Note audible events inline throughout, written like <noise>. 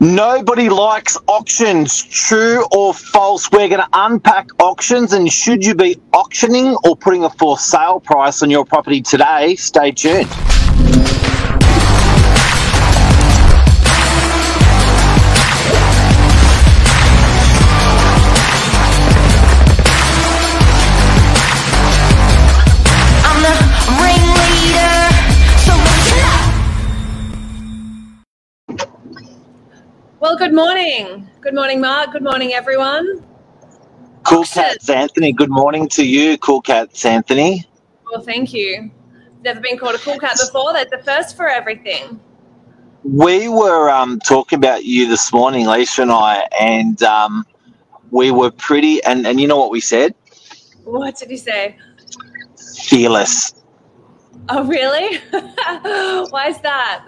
Nobody likes auctions. True or false? We're going to unpack auctions and should you be auctioning or putting a for sale price on your property today? Stay tuned. Well, good morning. Good morning, Mark. Good morning, everyone. Cool Auction. Cats Anthony, good morning to you, Cool Cats Anthony. Well, thank you. Never been called a cool cat before. That's the first for everything. We were um, talking about you this morning, Lisa and I, and um, we were pretty, and, and you know what we said? What did you say? Fearless. Oh, really? <laughs> Why is that?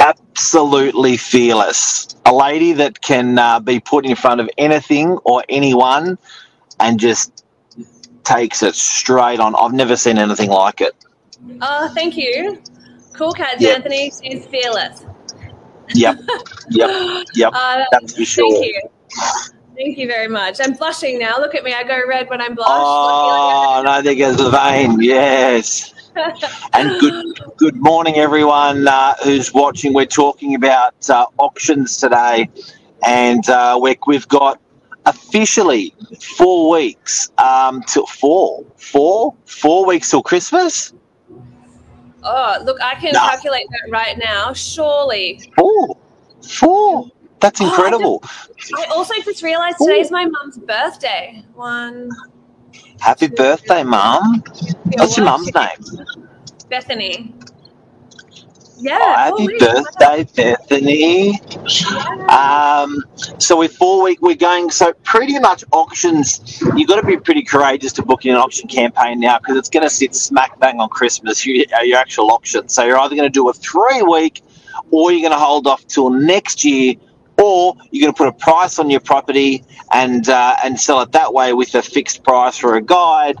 Absolutely fearless. A lady that can uh, be put in front of anything or anyone and just takes it straight on. I've never seen anything like it. Oh, thank you. Cool cat Yeah. Anthony is fearless. Yep, yep, <laughs> yep. Uh, That's for sure. Thank you. Thank you very much. I'm blushing now. Look at me. I go red when I'm blushed. Oh no, there goes the vein. Yes. And good good morning, everyone uh, who's watching. We're talking about uh, auctions today, and uh, we we've got officially four weeks um, till four, four, four weeks till Christmas. oh, look, I can No. calculate that right now. Surely. Four, four. That's Oh, I incredible. I also just realized today's my mum's birthday. One. Happy birthday, Mum. What's your mum's name? Bethany. Yeah. Oh, happy holy- birthday, Bethany. Um, so we're four week. We're going. So pretty much auctions. You've got to be pretty courageous to book in an auction campaign now because it's going to sit smack bang on Christmas. Your, your actual auction. So you're either going to do a three week, or you're going to hold off till next year, or you're going to put a price on your property and uh, and sell it that way with a fixed price or a guide,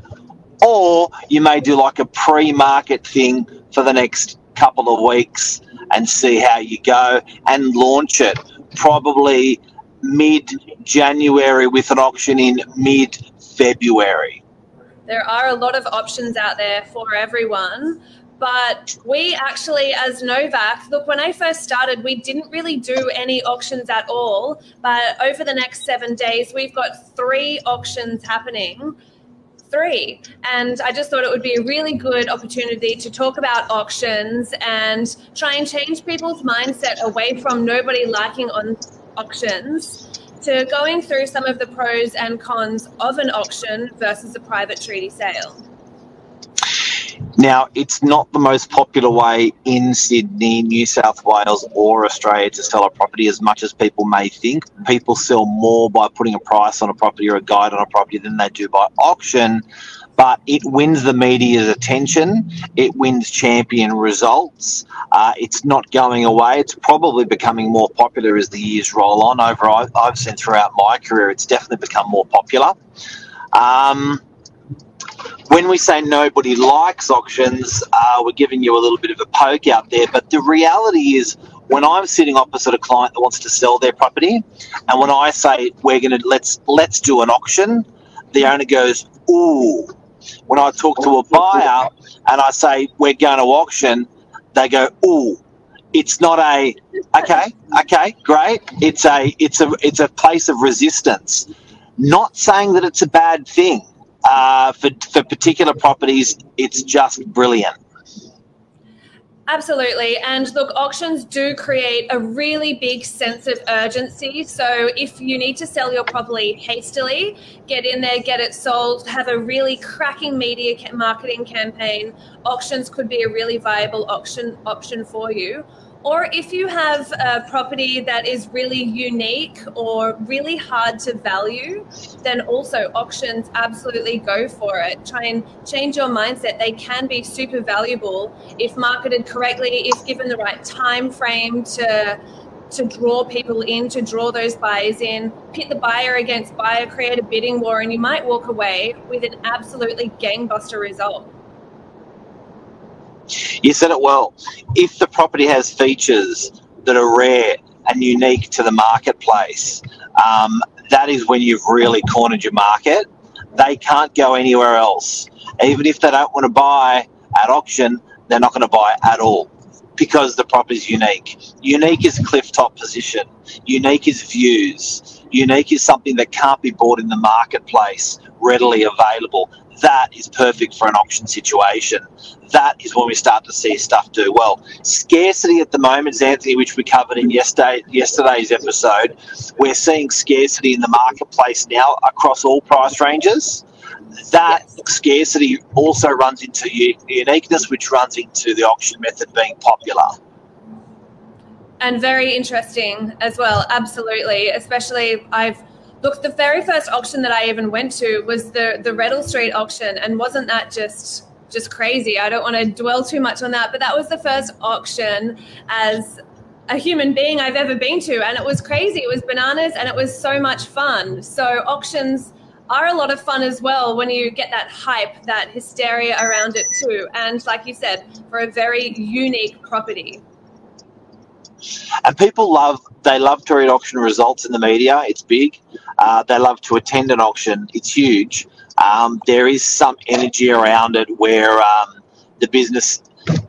or you may do like a pre-market thing for the next couple of weeks and see how you go and launch it probably mid January with an auction in mid February. There are a lot of options out there for everyone. But we actually, as Novak, look, when I first started, we didn't really do any auctions at all. But over the next seven days, we've got three auctions happening. Three. And I just thought it would be a really good opportunity to talk about auctions and try and change people's mindset away from nobody liking on auctions to going through some of the pros and cons of an auction versus a private treaty sale. Now, it's not the most popular way in Sydney, New South Wales, or Australia to sell a property as much as people may think. People sell more by putting a price on a property or a guide on a property than they do by auction, but it wins the media's attention. It wins champion results. Uh, it's not going away. It's probably becoming more popular as the years roll on. Over, I've seen throughout my career, it's definitely become more popular. Um, when we say nobody likes auctions, uh, we're giving you a little bit of a poke out there. But the reality is, when I'm sitting opposite a client that wants to sell their property, and when I say we're going to let's let's do an auction, the owner goes, "Ooh." When I talk to a buyer and I say we're going to auction, they go, "Ooh." It's not a okay, okay, great. It's a it's a it's a place of resistance. Not saying that it's a bad thing uh, for, for particular properties, it's just brilliant. Absolutely. And look, auctions do create a really big sense of urgency. So if you need to sell your property hastily, get in there, get it sold, have a really cracking media marketing campaign, auctions could be a really viable auction option for you. Or if you have a property that is really unique or really hard to value, then also auctions absolutely go for it. Try and change your mindset. They can be super valuable if marketed correctly, if given the right time frame to to draw people in, to draw those buyers in, pit the buyer against buyer, create a bidding war, and you might walk away with an absolutely gangbuster result. You said it well. If the property has features that are rare and unique to the marketplace, um, that is when you've really cornered your market. They can't go anywhere else. Even if they don't want to buy at auction, they're not going to buy at all because the property is unique. Unique is cliff top position. Unique is views. Unique is something that can't be bought in the marketplace readily available. That is perfect for an auction situation. That is when we start to see stuff do well. Scarcity at the moment, Anthony, which we covered in yesterday, yesterday's episode, we're seeing scarcity in the marketplace now across all price ranges that yes. scarcity also runs into uniqueness, which runs into the auction method being popular. And very interesting as well, absolutely. Especially, I've looked, the very first auction that I even went to was the, the Reddell Street auction, and wasn't that just just crazy? I don't want to dwell too much on that, but that was the first auction as a human being I've ever been to, and it was crazy. It was bananas, and it was so much fun. So auctions are a lot of fun as well when you get that hype, that hysteria around it too. And like you said, for a very unique property. And people love, they love to read auction results in the media. It's big. Uh, they love to attend an auction. It's huge. Um, there is some energy around it where um, the business,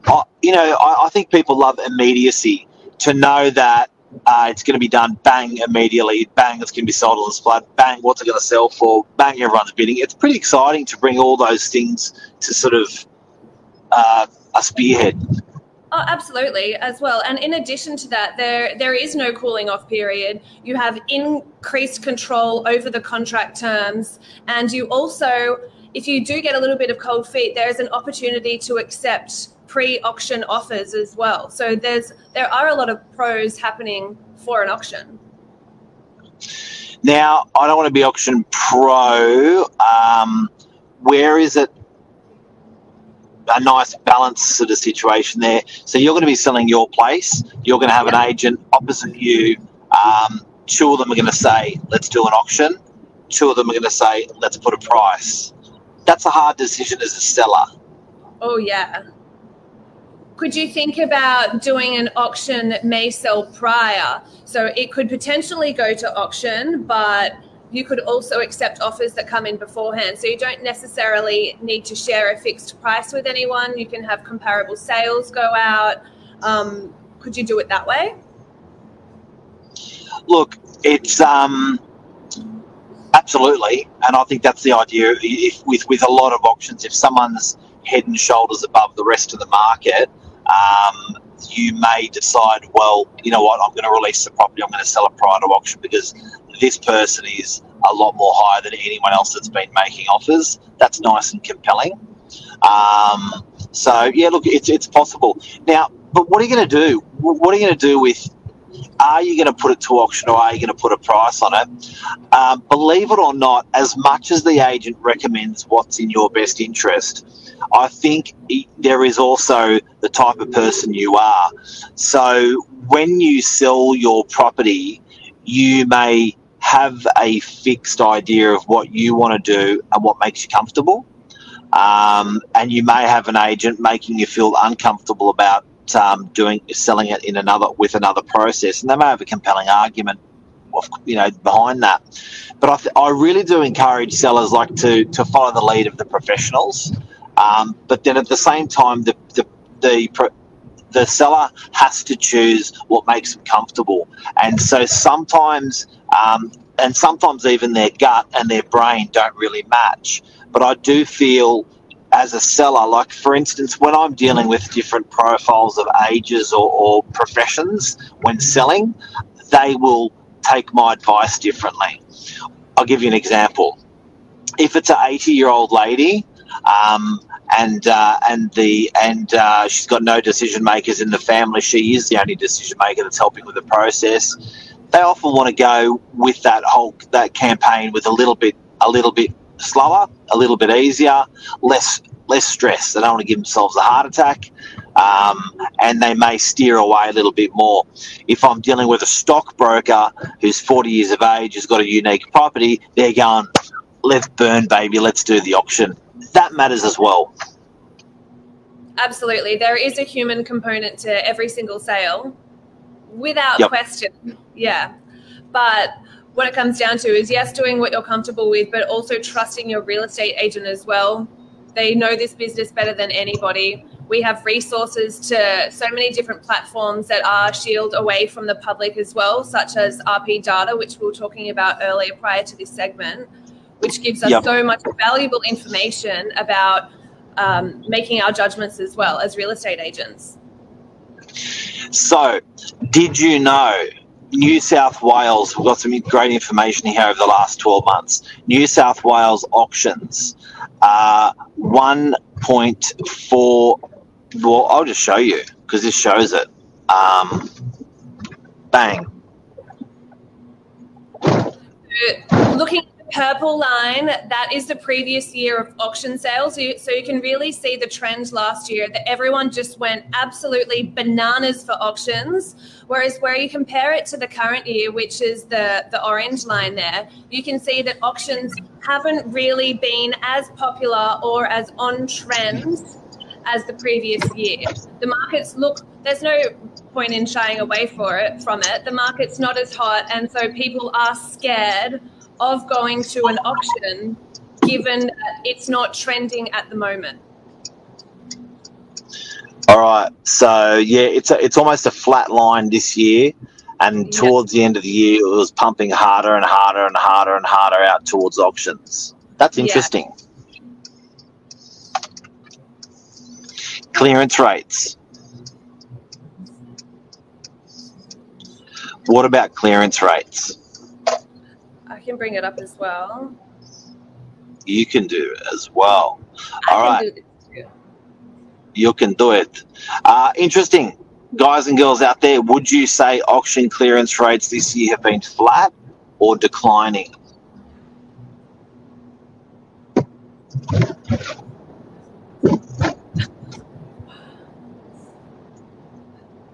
uh, you know, I, I think people love immediacy to know that uh, it's going to be done bang immediately. Bang, it's going to be sold on the spot. Bang, what's it going to sell for? Bang, everyone's bidding. It's pretty exciting to bring all those things to sort of uh, a spearhead. Oh, absolutely, as well. And in addition to that, there there is no cooling off period. You have increased control over the contract terms, and you also, if you do get a little bit of cold feet, there is an opportunity to accept pre-auction offers as well. So there's there are a lot of pros happening for an auction. Now, I don't want to be auction pro. Um, where is it? A nice balance sort of situation there. So you're going to be selling your place. You're going to have an agent opposite you. Um, two of them are going to say, "Let's do an auction." Two of them are going to say, "Let's put a price." That's a hard decision as a seller. Oh yeah, could you think about doing an auction that may sell prior? So it could potentially go to auction, but you could also accept offers that come in beforehand. So you don't necessarily need to share a fixed price with anyone. You can have comparable sales go out. Um, could you do it that way? Look, it's um, absolutely, and I think that's the idea. If with with a lot of auctions, if someone's head and shoulders above the rest of the market, um, you may decide, well, you know what, I'm going to release the property, I'm going to sell it prior to auction because this person is a lot more higher than anyone else that's been making offers. That's nice and compelling. Um, so yeah, look, it's it's possible now. But what are you going to do? What are you going to do with? Are you going to put it to auction or are you going to put a price on it? Um, believe it or not, as much as the agent recommends what's in your best interest, I think there is also the type of person you are. So when you sell your property, you may have a fixed idea of what you want to do and what makes you comfortable. Um, and you may have an agent making you feel uncomfortable about um, doing selling it in another with another process, and they may have a compelling argument, you know, behind that. But I, th- I really do encourage sellers like to to follow the lead of the professionals. Um, but then at the same time, the, the, the, the seller has to choose what makes them comfortable. And so sometimes, um, and sometimes even their gut and their brain don't really match. But I do feel as a seller, like for instance, when I'm dealing with different profiles of ages or, or professions when selling, they will take my advice differently. I'll give you an example. If it's an 80 year old lady, um, and uh, and the and uh, she's got no decision makers in the family. She is the only decision maker that's helping with the process. They often want to go with that whole that campaign with a little bit a little bit slower, a little bit easier, less less stress. They don't want to give themselves a heart attack, um, and they may steer away a little bit more. If I'm dealing with a stockbroker who's 40 years of age, has got a unique property, they're going, let's burn, baby, let's do the auction that matters as well. Absolutely. There is a human component to every single sale. without Yep. question. Yeah. But what it comes down to is yes, doing what you're comfortable with, but also trusting your real estate agent as well. They know this business better than anybody. We have resources to so many different platforms that are shielded away from the public as well, such as RP Data, which we were talking about earlier prior to this segment, which gives us Yep. so much valuable information about um, making our judgments as well as real estate agents. So, did you know New South Wales? We've got some great information here over the last 12 months. New South Wales auctions are 1.4. Well, I'll just show you because this shows it. Um, bang. looking purple line, that is the previous year of auction sales. So you can really see the trend last year that everyone just went absolutely bananas for auctions. Whereas where you compare it to the current year, which is the, the orange line there, you can see that auctions haven't really been as popular or as on trend as the previous year. The markets look, there's no point in shying away for it from it. The market's not as hot, and so people are scared of going to an auction given that it's not trending at the moment. All right. So yeah, it's a, it's almost a flat line this year, and Yeah. towards the end of the year, it was pumping harder and harder and harder and harder out towards auctions. That's Yeah. interesting. Clearance rates. What about clearance rates? I can bring it up as well. You can do it as well. I All can right. You can do it. Uh, interesting. Guys and girls out there, would you say auction clearance rates this year have been flat or declining?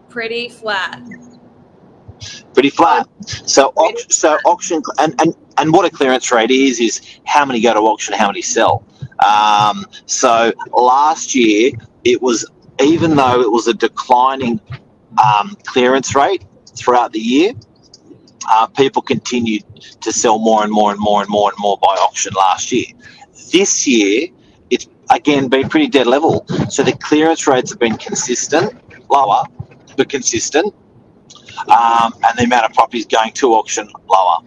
Pretty flat. Pretty flat. So, auction, so auction, and, and, and what a clearance rate is, is how many go to auction, how many sell. Um, so last year, it was, even though it was a declining um, clearance rate throughout the year, uh, people continued to sell more and more and more and more and more by auction last year. This year, it's again been pretty dead level. So the clearance rates have been consistent, lower, but consistent. Um, and the amount of properties going to auction lower.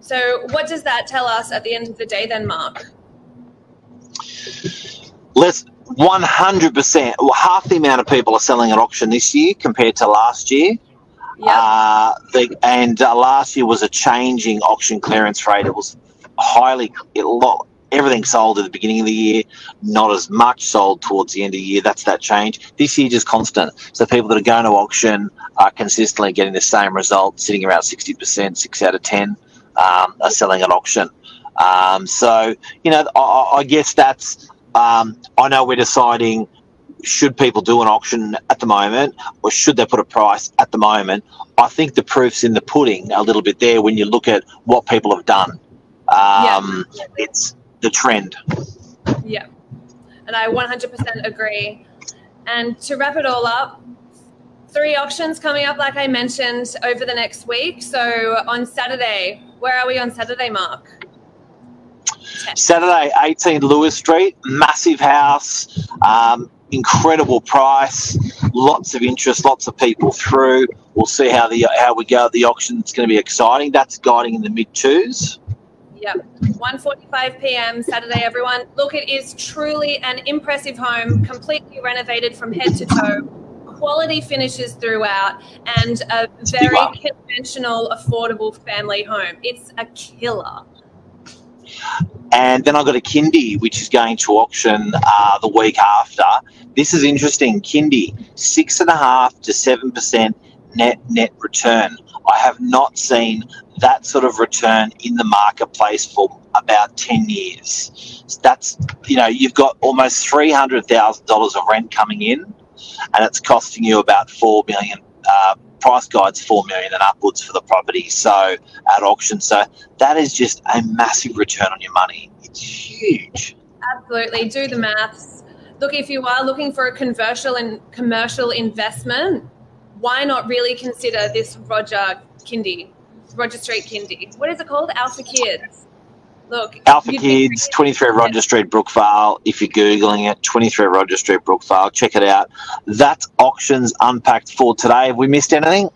So, what does that tell us at the end of the day, then, Mark? Less 100%, well, half the amount of people are selling at auction this year compared to last year. Yep. Uh, the, and uh, last year was a changing auction clearance rate. It was highly, it, lot, everything sold at the beginning of the year, not as much sold towards the end of the year. That's that change. This year, just constant. So people that are going to auction are consistently getting the same result, sitting around 60%, six out of 10 um, are selling at auction. Um, so, you know, I, I- I guess that's, um, I know we're deciding should people do an auction at the moment or should they put a price at the moment? I think the proof's in the pudding a little bit there when you look at what people have done. Um, It's the trend. Yeah, and I 100% agree. And to wrap it all up, three auctions coming up, like I mentioned, over the next week. So on Saturday, where are we on Saturday, Mark? Saturday, 18 Lewis Street, massive house, um, incredible price, lots of interest, lots of people through. We'll see how the how we go at the auction. It's going to be exciting. That's guiding in the mid twos. Yep, 1:45 p.m. Saturday, everyone. Look, it is truly an impressive home, completely renovated from head to toe. Quality finishes throughout, and a very conventional, affordable family home. It's a killer. And then I've got a Kindy, which is going to auction uh, the week after. This is interesting. Kindy, six and a half to seven percent net net return. I have not seen that sort of return in the marketplace for about ten years. That's you know you've got almost three hundred thousand dollars of rent coming in, and it's costing you about four million. Uh, price guides four million and upwards for the property. So at auction, so that is just a massive return on your money. It's huge. Absolutely. Do the maths. look, if you are looking for a commercial and commercial investment, why not really consider this Roger Kindy, Roger Street Kindy? What is it called? Alpha Kids. Look, Alpha Kids, 23 Roger Street, Brookvale. If you're Googling it, 23 Roger Street, Brookvale. Check it out. That's auctions unpacked for today. Have we missed anything?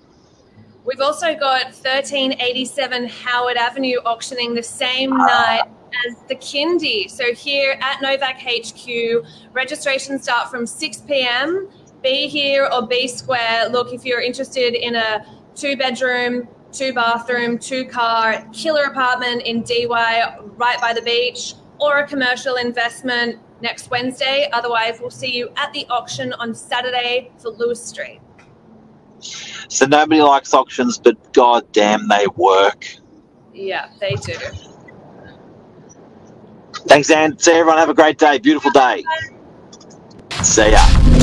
We've also got 1387 Howard Avenue auctioning the same ah. night as the Kindy. So here at Novak HQ, registrations start from 6 p.m. Be here or be square. Look, if you're interested in a two bedroom, two bathroom, two car, killer apartment in DY right by the beach, or a commercial investment next Wednesday. Otherwise, we'll see you at the auction on Saturday for Lewis Street. So nobody likes auctions, but god damn, they work. Yeah, they do. Thanks, Anne. See everyone. Have a great day. Beautiful day. See ya.